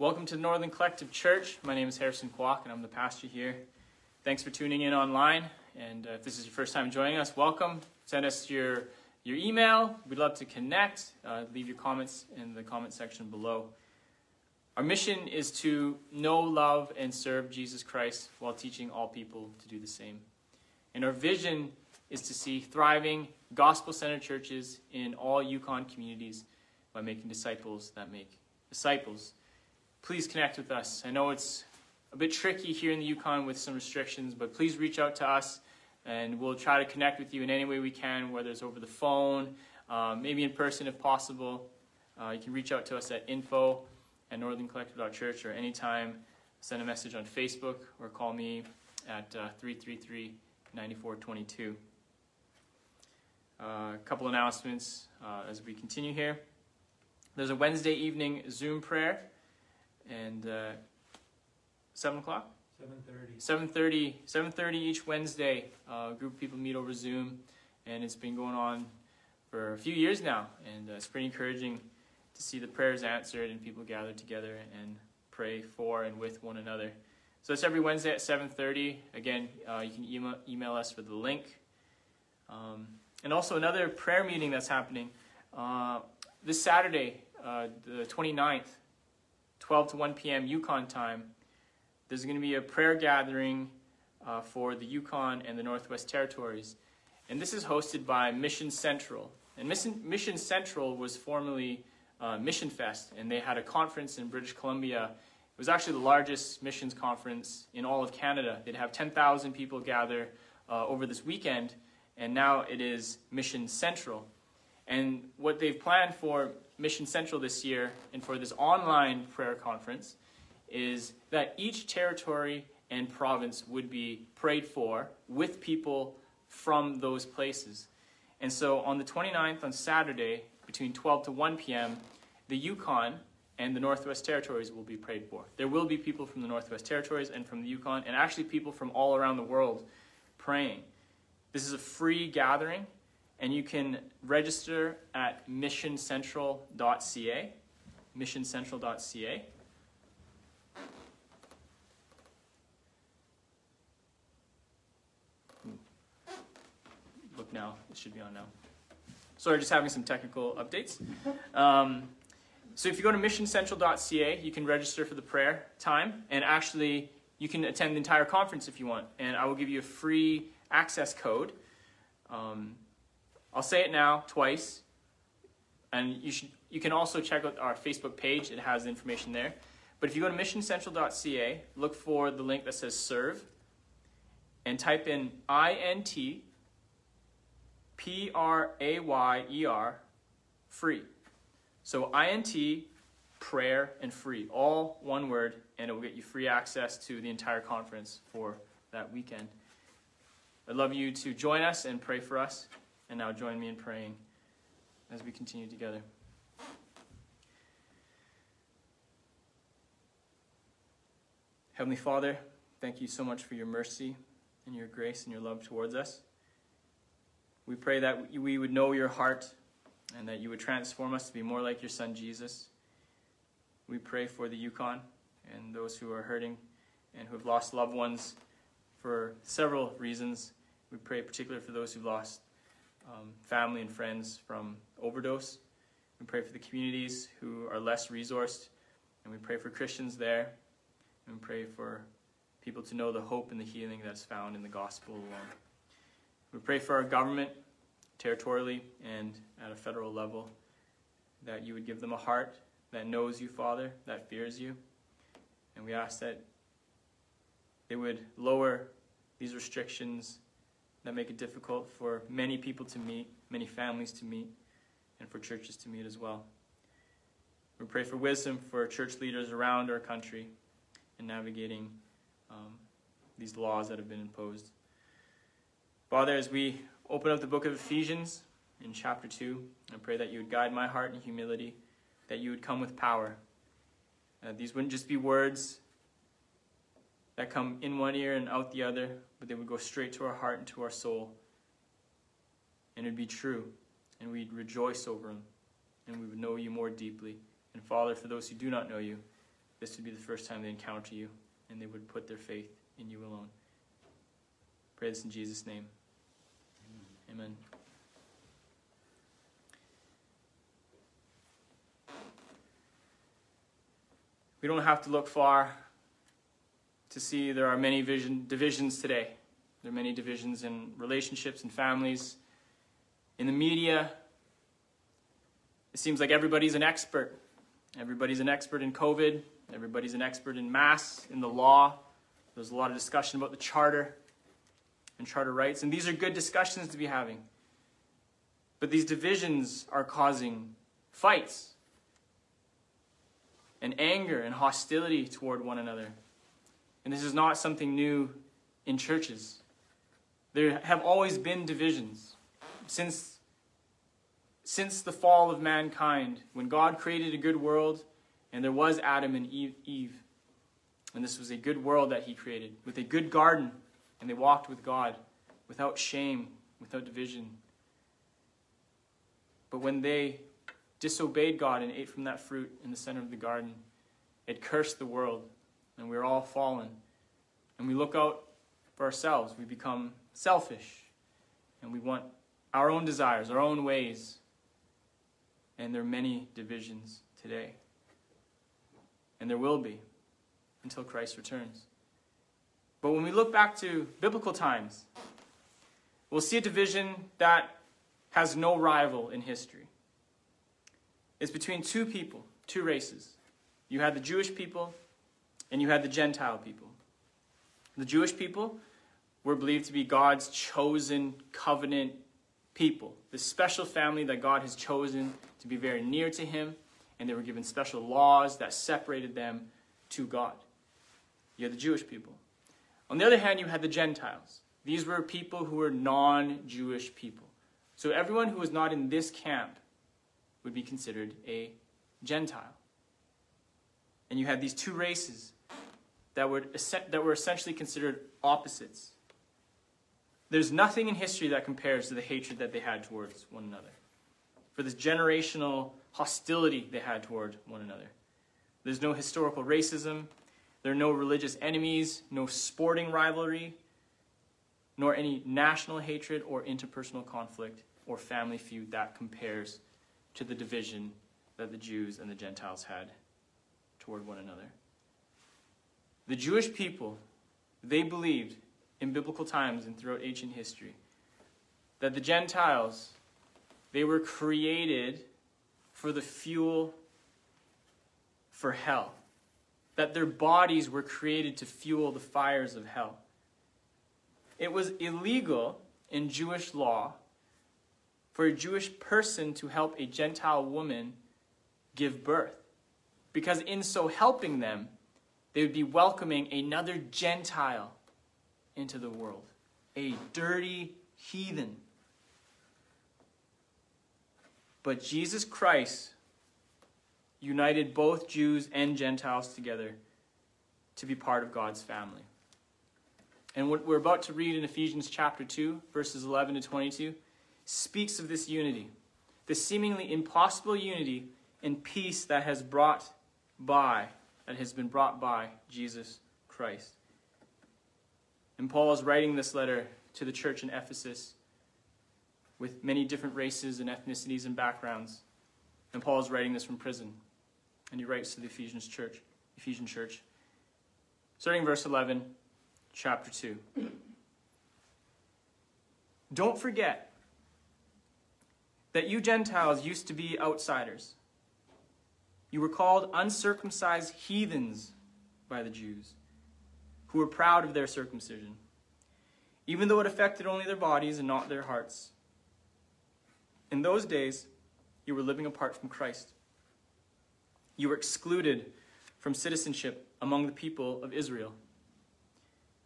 Welcome to Northern Collective Church. My name is Harrison Kwok, and I'm the pastor here. Thanks for tuning in online. And uh, if this is your first time joining us, welcome. Send us your, your email. We'd love to connect. Uh, leave your comments in the comment section below. Our mission is to know, love, and serve Jesus Christ while teaching all people to do the same. And our vision is to see thriving, gospel centered churches in all Yukon communities by making disciples that make disciples please connect with us. I know it's a bit tricky here in the Yukon with some restrictions, but please reach out to us and we'll try to connect with you in any way we can, whether it's over the phone, um, maybe in person if possible. Uh, you can reach out to us at info at northerncollective.church or anytime send a message on Facebook or call me at uh, 333 9422. Uh, a couple announcements uh, as we continue here. There's a Wednesday evening Zoom prayer and uh, seven o'clock. Seven thirty. 7.30 7.30 each wednesday uh, a group of people meet over zoom and it's been going on for a few years now and uh, it's pretty encouraging to see the prayers answered and people gather together and pray for and with one another so it's every wednesday at 7.30 again uh, you can email, email us for the link um, and also another prayer meeting that's happening uh, this saturday uh, the 29th 12 to 1 p.m. Yukon time, there's going to be a prayer gathering uh, for the Yukon and the Northwest Territories. And this is hosted by Mission Central. And Mission, Mission Central was formerly uh, Mission Fest, and they had a conference in British Columbia. It was actually the largest missions conference in all of Canada. They'd have 10,000 people gather uh, over this weekend, and now it is Mission Central. And what they've planned for Mission Central this year and for this online prayer conference is that each territory and province would be prayed for with people from those places. And so on the 29th, on Saturday, between 12 to 1 p.m., the Yukon and the Northwest Territories will be prayed for. There will be people from the Northwest Territories and from the Yukon, and actually people from all around the world praying. This is a free gathering and you can register at missioncentral.ca. Missioncentral.ca. Look now, it should be on now. Sorry, just having some technical updates. Um, so if you go to missioncentral.ca, you can register for the prayer time, and actually you can attend the entire conference if you want. And I will give you a free access code. Um, I'll say it now twice. And you should you can also check out our Facebook page. It has information there. But if you go to missioncentral.ca, look for the link that says serve and type in INT P R A Y E R free. So INT prayer and free, all one word, and it will get you free access to the entire conference for that weekend. I'd love you to join us and pray for us. And now join me in praying as we continue together. Heavenly Father, thank you so much for your mercy and your grace and your love towards us. We pray that we would know your heart and that you would transform us to be more like your son Jesus. We pray for the Yukon and those who are hurting and who have lost loved ones for several reasons. We pray particularly for those who've lost um, family and friends from overdose. We pray for the communities who are less resourced, and we pray for Christians there, and we pray for people to know the hope and the healing that's found in the gospel alone. We pray for our government, territorially and at a federal level, that you would give them a heart that knows you, Father, that fears you. And we ask that they would lower these restrictions that make it difficult for many people to meet, many families to meet, and for churches to meet as well. We pray for wisdom for church leaders around our country in navigating um, these laws that have been imposed. Father, as we open up the book of Ephesians in chapter 2, I pray that you would guide my heart in humility, that you would come with power. Uh, these wouldn't just be words that come in one ear and out the other, but they would go straight to our heart and to our soul. And it would be true, and we'd rejoice over them, and we would know you more deeply. And Father, for those who do not know you, this would be the first time they encounter you and they would put their faith in you alone. Pray this in Jesus' name. Amen. We don't have to look far to see there are many vision, divisions today. There are many divisions in relationships and families. In the media, it seems like everybody's an expert. Everybody's an expert in COVID. Everybody's an expert in mass, in the law. There's a lot of discussion about the charter and charter rights, and these are good discussions to be having. But these divisions are causing fights and anger and hostility toward one another. And this is not something new in churches. There have always been divisions since, since the fall of mankind, when God created a good world and there was Adam and Eve, Eve. And this was a good world that he created with a good garden, and they walked with God without shame, without division. But when they disobeyed God and ate from that fruit in the center of the garden, it cursed the world, and we are all fallen. And we look out for ourselves. We become selfish, and we want our own desires, our own ways. And there are many divisions today. And there will be until Christ returns. But when we look back to biblical times, we'll see a division that has no rival in history. It's between two people, two races. You had the Jewish people and you had the Gentile people. The Jewish people were believed to be God's chosen covenant people, the special family that God has chosen to be very near to Him, and they were given special laws that separated them to God. You had the Jewish people. On the other hand, you had the Gentiles. These were people who were non Jewish people. So everyone who was not in this camp would be considered a Gentile. And you had these two races that were, that were essentially considered opposites. There's nothing in history that compares to the hatred that they had towards one another, for this generational hostility they had toward one another. There's no historical racism, there are no religious enemies, no sporting rivalry, nor any national hatred or interpersonal conflict or family feud that compares to the division that the Jews and the Gentiles had toward one another. The Jewish people, they believed in biblical times and throughout ancient history that the Gentiles, they were created for the fuel for hell. That their bodies were created to fuel the fires of hell. It was illegal in Jewish law for a Jewish person to help a Gentile woman give birth. Because in so helping them, they would be welcoming another Gentile into the world, a dirty heathen. But Jesus Christ united both Jews and Gentiles together to be part of God's family. And what we're about to read in Ephesians chapter 2, verses 11 to 22 speaks of this unity, the seemingly impossible unity and peace that has brought by, that has been brought by Jesus Christ. And Paul is writing this letter to the church in Ephesus with many different races and ethnicities and backgrounds. And Paul is writing this from prison. And he writes to the Ephesians church, Ephesian church. Starting verse 11, chapter 2. Don't forget that you Gentiles used to be outsiders. You were called uncircumcised heathens by the Jews, who were proud of their circumcision, even though it affected only their bodies and not their hearts. In those days, you were living apart from Christ. You were excluded from citizenship among the people of Israel,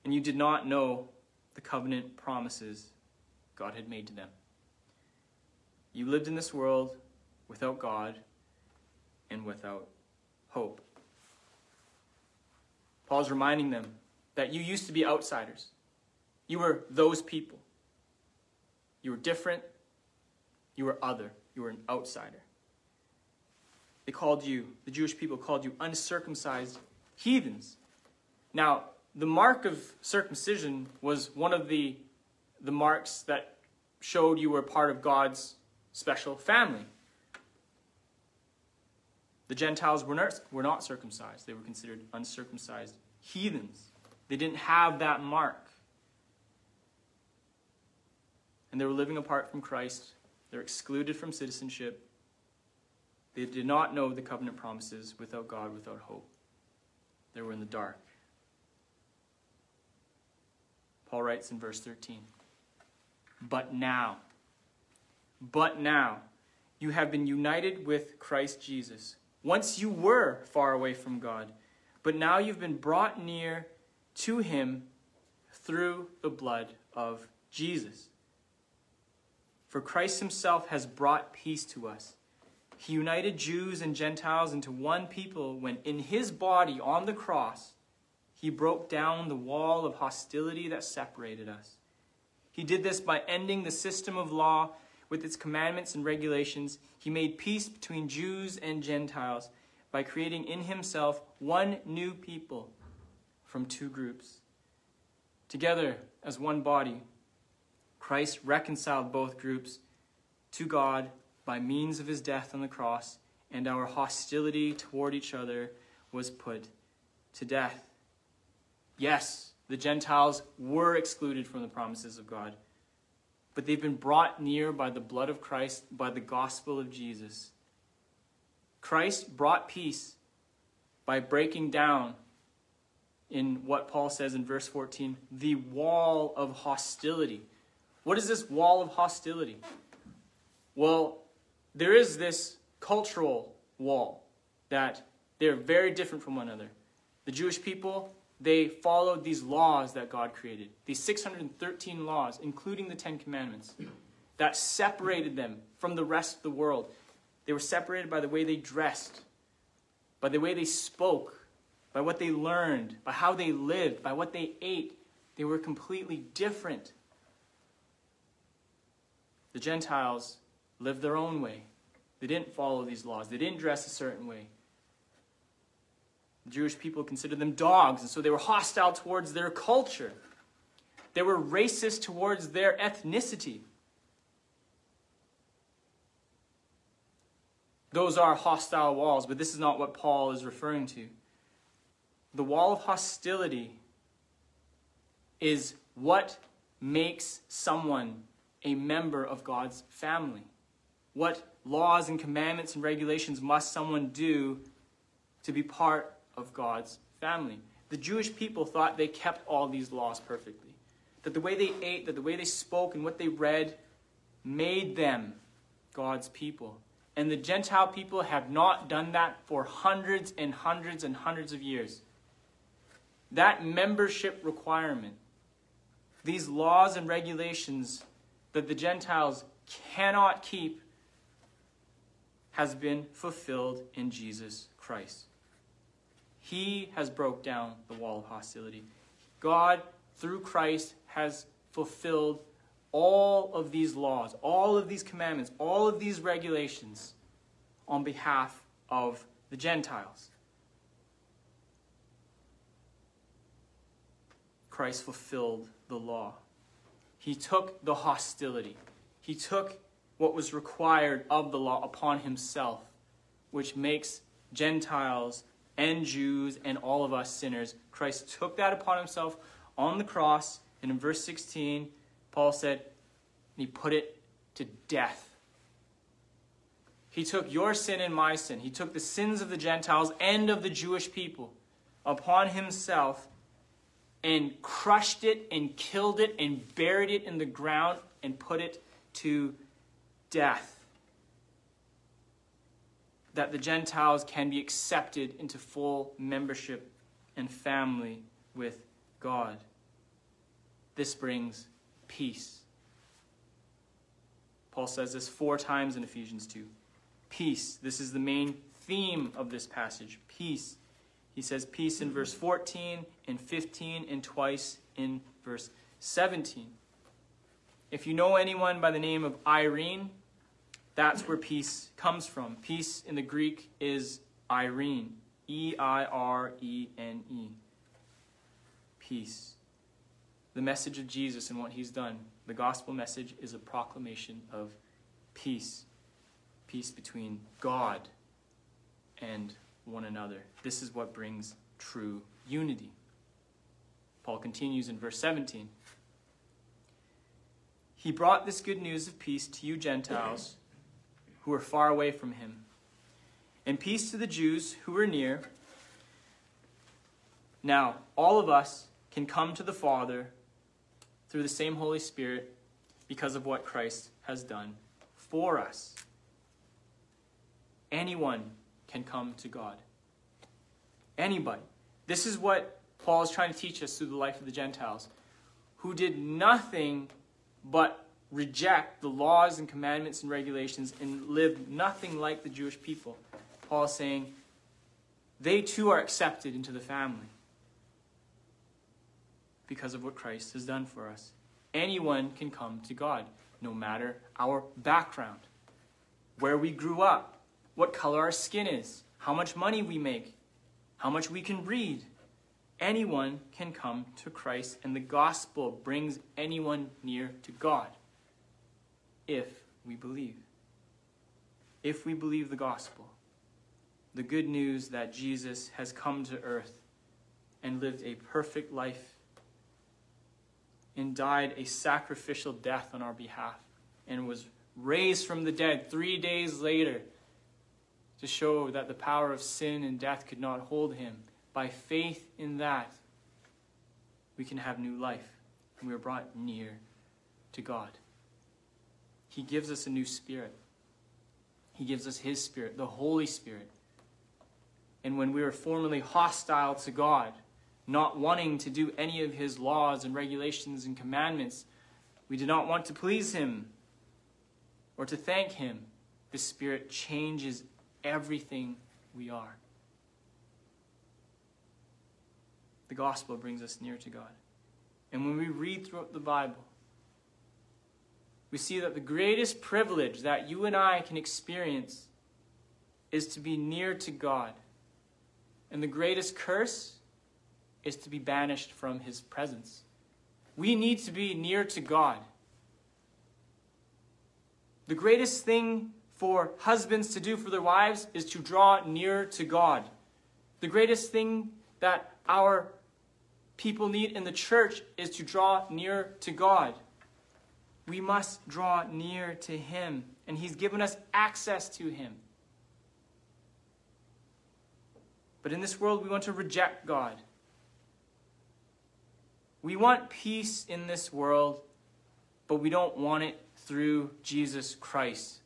and you did not know the covenant promises God had made to them. You lived in this world without God and without hope. Paul's reminding them that you used to be outsiders. You were those people. You were different. You were other. You were an outsider. They called you, the Jewish people called you uncircumcised heathens. Now, the mark of circumcision was one of the, the marks that showed you were part of God's special family. The Gentiles were not, were not circumcised, they were considered uncircumcised heathens. They didn't have that mark. And they were living apart from Christ. They're excluded from citizenship. They did not know the covenant promises without God, without hope. They were in the dark. Paul writes in verse 13 But now, but now, you have been united with Christ Jesus. Once you were far away from God, but now you've been brought near to him through the blood of Jesus. For Christ himself has brought peace to us. He united Jews and Gentiles into one people when, in his body on the cross, he broke down the wall of hostility that separated us. He did this by ending the system of law with its commandments and regulations. He made peace between Jews and Gentiles by creating in himself one new people from two groups. Together as one body, Christ reconciled both groups to God by means of his death on the cross, and our hostility toward each other was put to death. Yes, the Gentiles were excluded from the promises of God, but they've been brought near by the blood of Christ, by the gospel of Jesus. Christ brought peace by breaking down, in what Paul says in verse 14, the wall of hostility. What is this wall of hostility? Well, there is this cultural wall that they're very different from one another. The Jewish people, they followed these laws that God created, these 613 laws, including the Ten Commandments, that separated them from the rest of the world. They were separated by the way they dressed, by the way they spoke, by what they learned, by how they lived, by what they ate. They were completely different. The Gentiles lived their own way. They didn't follow these laws, they didn't dress a certain way. Jewish people considered them dogs, and so they were hostile towards their culture. They were racist towards their ethnicity. Those are hostile walls, but this is not what Paul is referring to. The wall of hostility is what makes someone a member of God's family. What laws and commandments and regulations must someone do to be part of God's family? The Jewish people thought they kept all these laws perfectly. That the way they ate, that the way they spoke, and what they read made them God's people. And the Gentile people have not done that for hundreds and hundreds and hundreds of years. That membership requirement, these laws and regulations that the Gentiles cannot keep, has been fulfilled in Jesus Christ. He has broke down the wall of hostility. God, through Christ, has fulfilled all of these laws, all of these commandments, all of these regulations on behalf of the Gentiles. Christ fulfilled the law. He took the hostility. He took what was required of the law upon himself, which makes Gentiles and Jews and all of us sinners. Christ took that upon himself on the cross, and in verse 16, Paul said, He put it to death. He took your sin and my sin. He took the sins of the Gentiles and of the Jewish people upon himself and crushed it and killed it and buried it in the ground and put it to death. That the Gentiles can be accepted into full membership and family with God. This brings peace. Paul says this four times in Ephesians 2. Peace. This is the main theme of this passage. Peace. He says peace in verse 14 and 15 and twice in verse 17. If you know anyone by the name of Irene, that's where peace comes from. Peace in the Greek is Irene. E I R E N E. Peace. The message of Jesus and what he's done, the gospel message, is a proclamation of peace. Peace between God and one another. This is what brings true unity. Paul continues in verse 17. He brought this good news of peace to you Gentiles who are far away from him, and peace to the Jews who are near. Now, all of us can come to the Father through the same Holy Spirit because of what Christ has done for us. Anyone can come to God. Anybody. This is what Paul is trying to teach us through the life of the Gentiles, who did nothing but reject the laws and commandments and regulations and live nothing like the Jewish people. Paul is saying they too are accepted into the family because of what Christ has done for us. Anyone can come to God, no matter our background, where we grew up, what color our skin is, how much money we make, how much we can read. Anyone can come to Christ, and the gospel brings anyone near to God if we believe. If we believe the gospel, the good news that Jesus has come to earth and lived a perfect life and died a sacrificial death on our behalf and was raised from the dead three days later to show that the power of sin and death could not hold him. By faith in that, we can have new life and we are brought near to God. He gives us a new spirit. He gives us His Spirit, the Holy Spirit. And when we were formerly hostile to God, not wanting to do any of His laws and regulations and commandments, we did not want to please Him or to thank Him. The Spirit changes everything we are. The gospel brings us near to God. And when we read throughout the Bible, we see that the greatest privilege that you and I can experience is to be near to God. And the greatest curse is to be banished from his presence. We need to be near to God. The greatest thing for husbands to do for their wives is to draw near to God. The greatest thing that our people need in the church is to draw near to God we must draw near to Him, and He's given us access to Him. But in this world, we want to reject God. We want peace in this world, but we don't want it through Jesus Christ.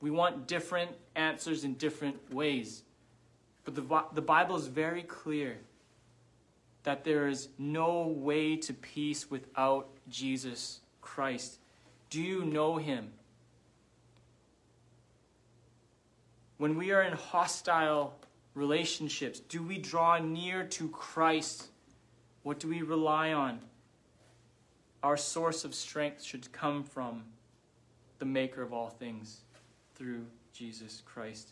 We want different answers in different ways. But the, the Bible is very clear that there is no way to peace without Jesus Christ. Do you know him? When we are in hostile relationships, do we draw near to Christ? What do we rely on? Our source of strength should come from the Maker of all things through Jesus Christ.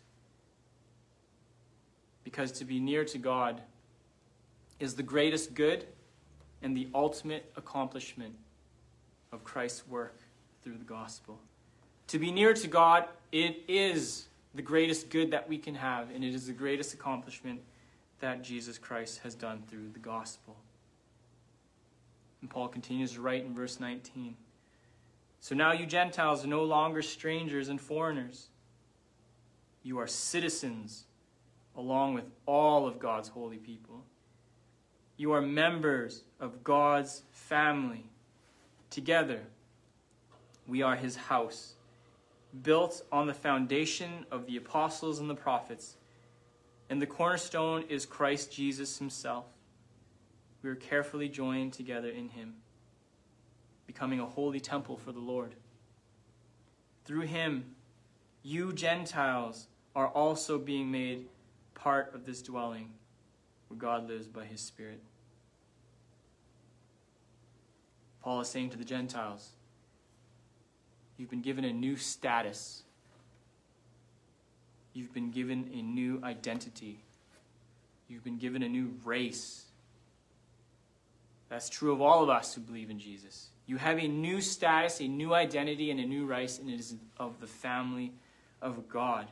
Because to be near to God is the greatest good and the ultimate accomplishment of Christ's work through the gospel. To be near to God, it is the greatest good that we can have, and it is the greatest accomplishment that Jesus Christ has done through the gospel. And Paul continues to write in verse 19 So now you Gentiles are no longer strangers and foreigners. You are citizens along with all of God's holy people. You are members of God's family. Together, we are his house, built on the foundation of the apostles and the prophets, and the cornerstone is Christ Jesus himself. We are carefully joined together in him, becoming a holy temple for the Lord. Through him, you Gentiles are also being made part of this dwelling where God lives by his Spirit. Paul is saying to the Gentiles, You've been given a new status. You've been given a new identity. You've been given a new race. That's true of all of us who believe in Jesus. You have a new status, a new identity, and a new race, and it is of the family of God.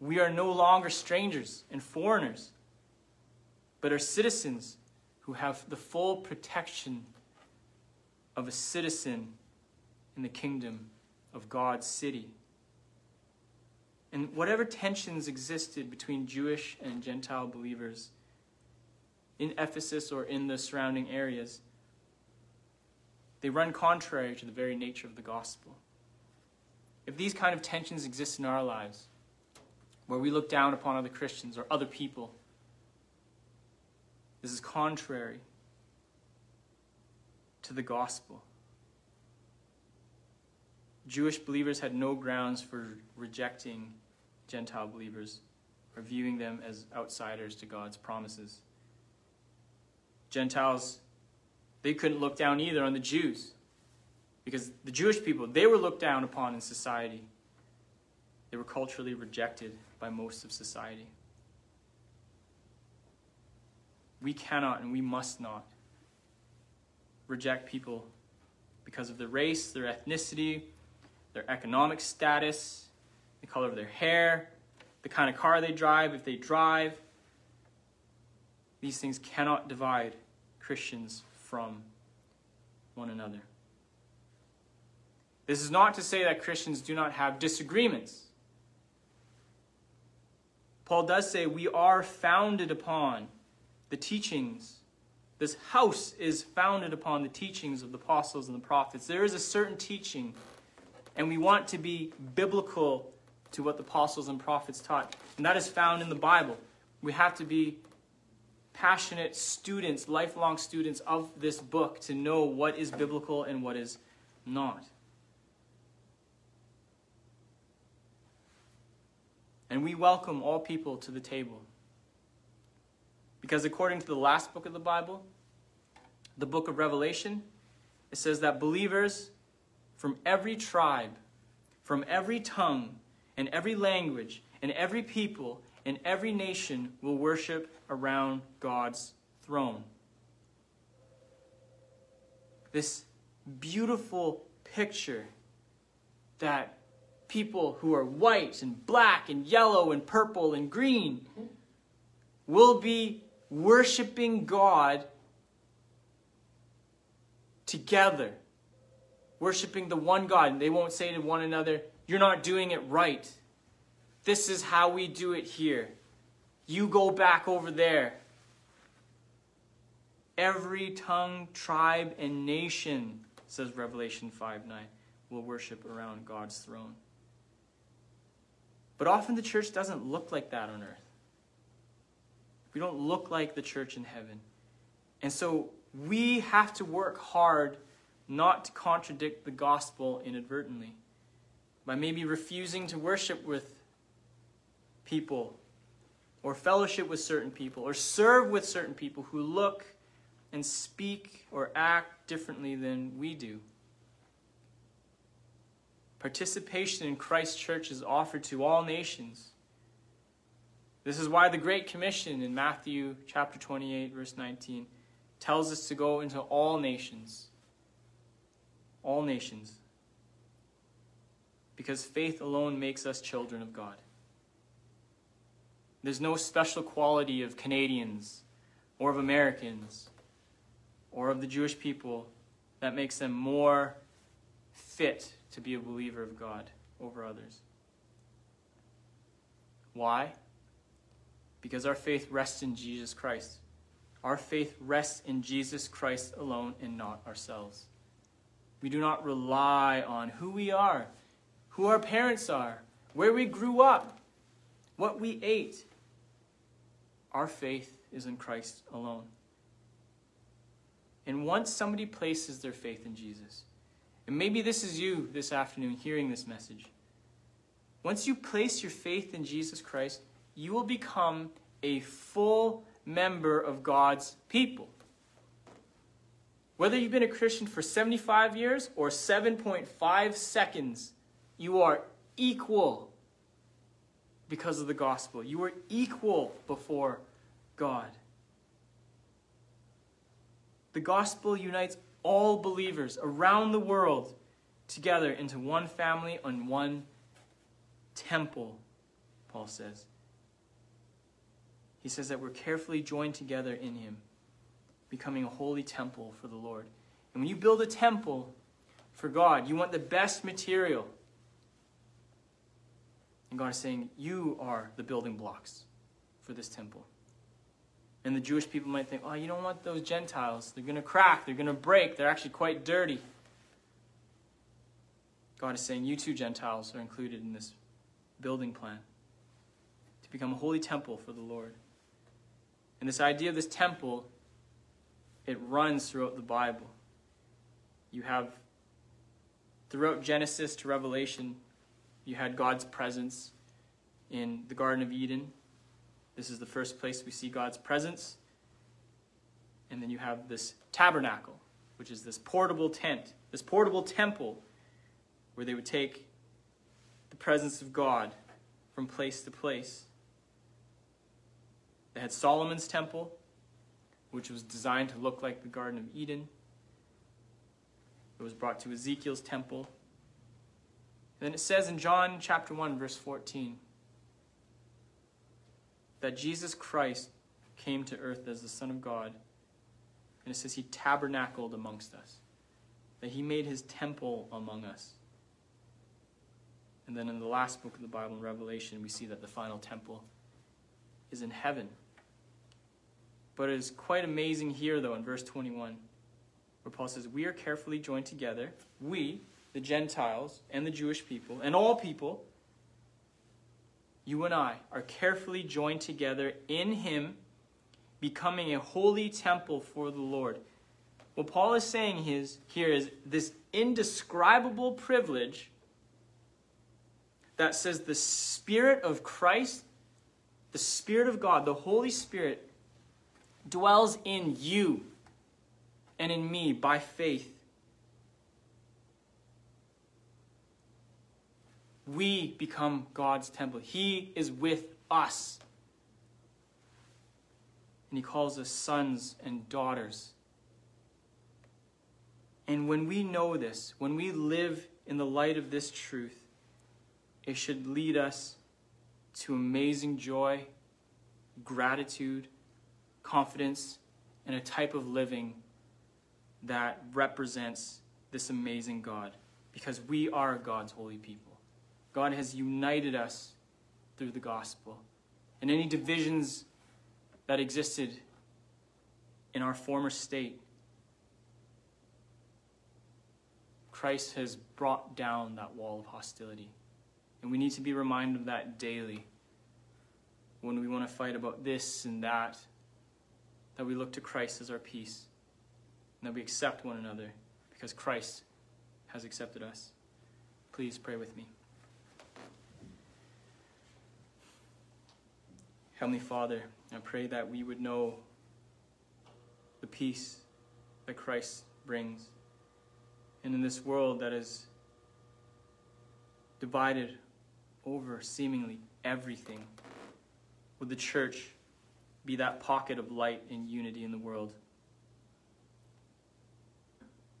We are no longer strangers and foreigners, but are citizens who have the full protection of a citizen in the kingdom of God's city. And whatever tensions existed between Jewish and Gentile believers in Ephesus or in the surrounding areas, they run contrary to the very nature of the gospel. If these kind of tensions exist in our lives, where we look down upon other Christians or other people, this is contrary to the gospel. Jewish believers had no grounds for rejecting Gentile believers or viewing them as outsiders to God's promises. Gentiles they couldn't look down either on the Jews because the Jewish people, they were looked down upon in society. They were culturally rejected by most of society. We cannot and we must not reject people because of their race, their ethnicity, their economic status, the color of their hair, the kind of car they drive, if they drive. These things cannot divide Christians from one another. This is not to say that Christians do not have disagreements. Paul does say we are founded upon the teachings. This house is founded upon the teachings of the apostles and the prophets. There is a certain teaching, and we want to be biblical to what the apostles and prophets taught. And that is found in the Bible. We have to be passionate students, lifelong students of this book to know what is biblical and what is not. And we welcome all people to the table. Because according to the last book of the Bible, the book of Revelation, it says that believers from every tribe, from every tongue, and every language, and every people, and every nation will worship around God's throne. This beautiful picture that people who are white and black and yellow and purple and green will be worshiping God together, worshiping the one God. And they won't say to one another, You're not doing it right. This is how we do it here. You go back over there. Every tongue, tribe, and nation, says Revelation 5 9, will worship around God's throne. But often the church doesn't look like that on earth. We don't look like the church in heaven. And so we have to work hard not to contradict the gospel inadvertently by maybe refusing to worship with people or fellowship with certain people or serve with certain people who look and speak or act differently than we do. Participation in Christ's church is offered to all nations. This is why the Great Commission in Matthew chapter 28, verse 19, tells us to go into all nations. All nations. Because faith alone makes us children of God. There's no special quality of Canadians or of Americans or of the Jewish people that makes them more fit to be a believer of God over others. Why? Because our faith rests in Jesus Christ. Our faith rests in Jesus Christ alone and not ourselves. We do not rely on who we are, who our parents are, where we grew up, what we ate, our faith is in Christ alone. And once somebody places their faith in Jesus, and maybe this is you this afternoon hearing this message, once you place your faith in Jesus Christ, you will become a full member of God's people. Whether you've been a Christian for 75 years or 7.5 seconds, you are equal because of the gospel. You are equal before God. The gospel unites all believers around the world together into one family and one temple, Paul says. He says that we're carefully joined together in Him, becoming a holy temple for the Lord. And when you build a temple for God, you want the best material. And God is saying, You are the building blocks for this temple. And the Jewish people might think, Oh, you don't want those Gentiles. They're going to crack, they're going to break, they're actually quite dirty. God is saying, You too, Gentiles, are included in this building plan to become a holy temple for the Lord. And this idea of this temple, it runs throughout the Bible. You have, throughout Genesis to Revelation, you had God's presence in the Garden of Eden. This is the first place we see God's presence. And then you have this tabernacle, which is this portable tent, this portable temple where they would take the presence of God from place to place. They had Solomon's temple, which was designed to look like the Garden of Eden. It was brought to Ezekiel's temple. And then it says in John chapter 1, verse 14, that Jesus Christ came to earth as the Son of God. And it says he tabernacled amongst us, that he made his temple among us. And then in the last book of the Bible, in Revelation, we see that the final temple is in heaven. But it is quite amazing here, though, in verse 21, where Paul says, We are carefully joined together, we, the Gentiles, and the Jewish people, and all people, you and I, are carefully joined together in Him, becoming a holy temple for the Lord. What Paul is saying is, here is this indescribable privilege that says the Spirit of Christ, the Spirit of God, the Holy Spirit, dwells in you and in me by faith. We become God's temple. He is with us. And He calls us sons and daughters. And when we know this, when we live in the light of this truth, it should lead us to amazing joy, gratitude, confidence, and a type of living that represents this amazing God because we are God's holy people. God has united us through the gospel. And any divisions that existed in our former state, Christ has brought down that wall of hostility. And we need to be reminded of that daily when we want to fight about this and that that we look to Christ as our peace, and that we accept one another because Christ has accepted us. Please pray with me. Heavenly Father, I pray that we would know the peace that Christ brings. And in this world that is divided over seemingly everything, would the church be that pocket of light and unity in the world.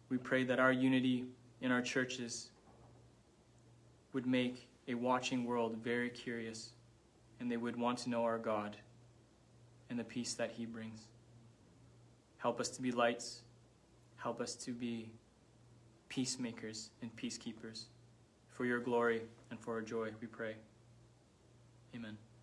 We pray that our unity in our churches would make a watching world very curious and they would want to know our God and the peace that He brings. Help us to be lights. Help us to be peacemakers and peacekeepers. For your glory and for our joy, we pray. Amen.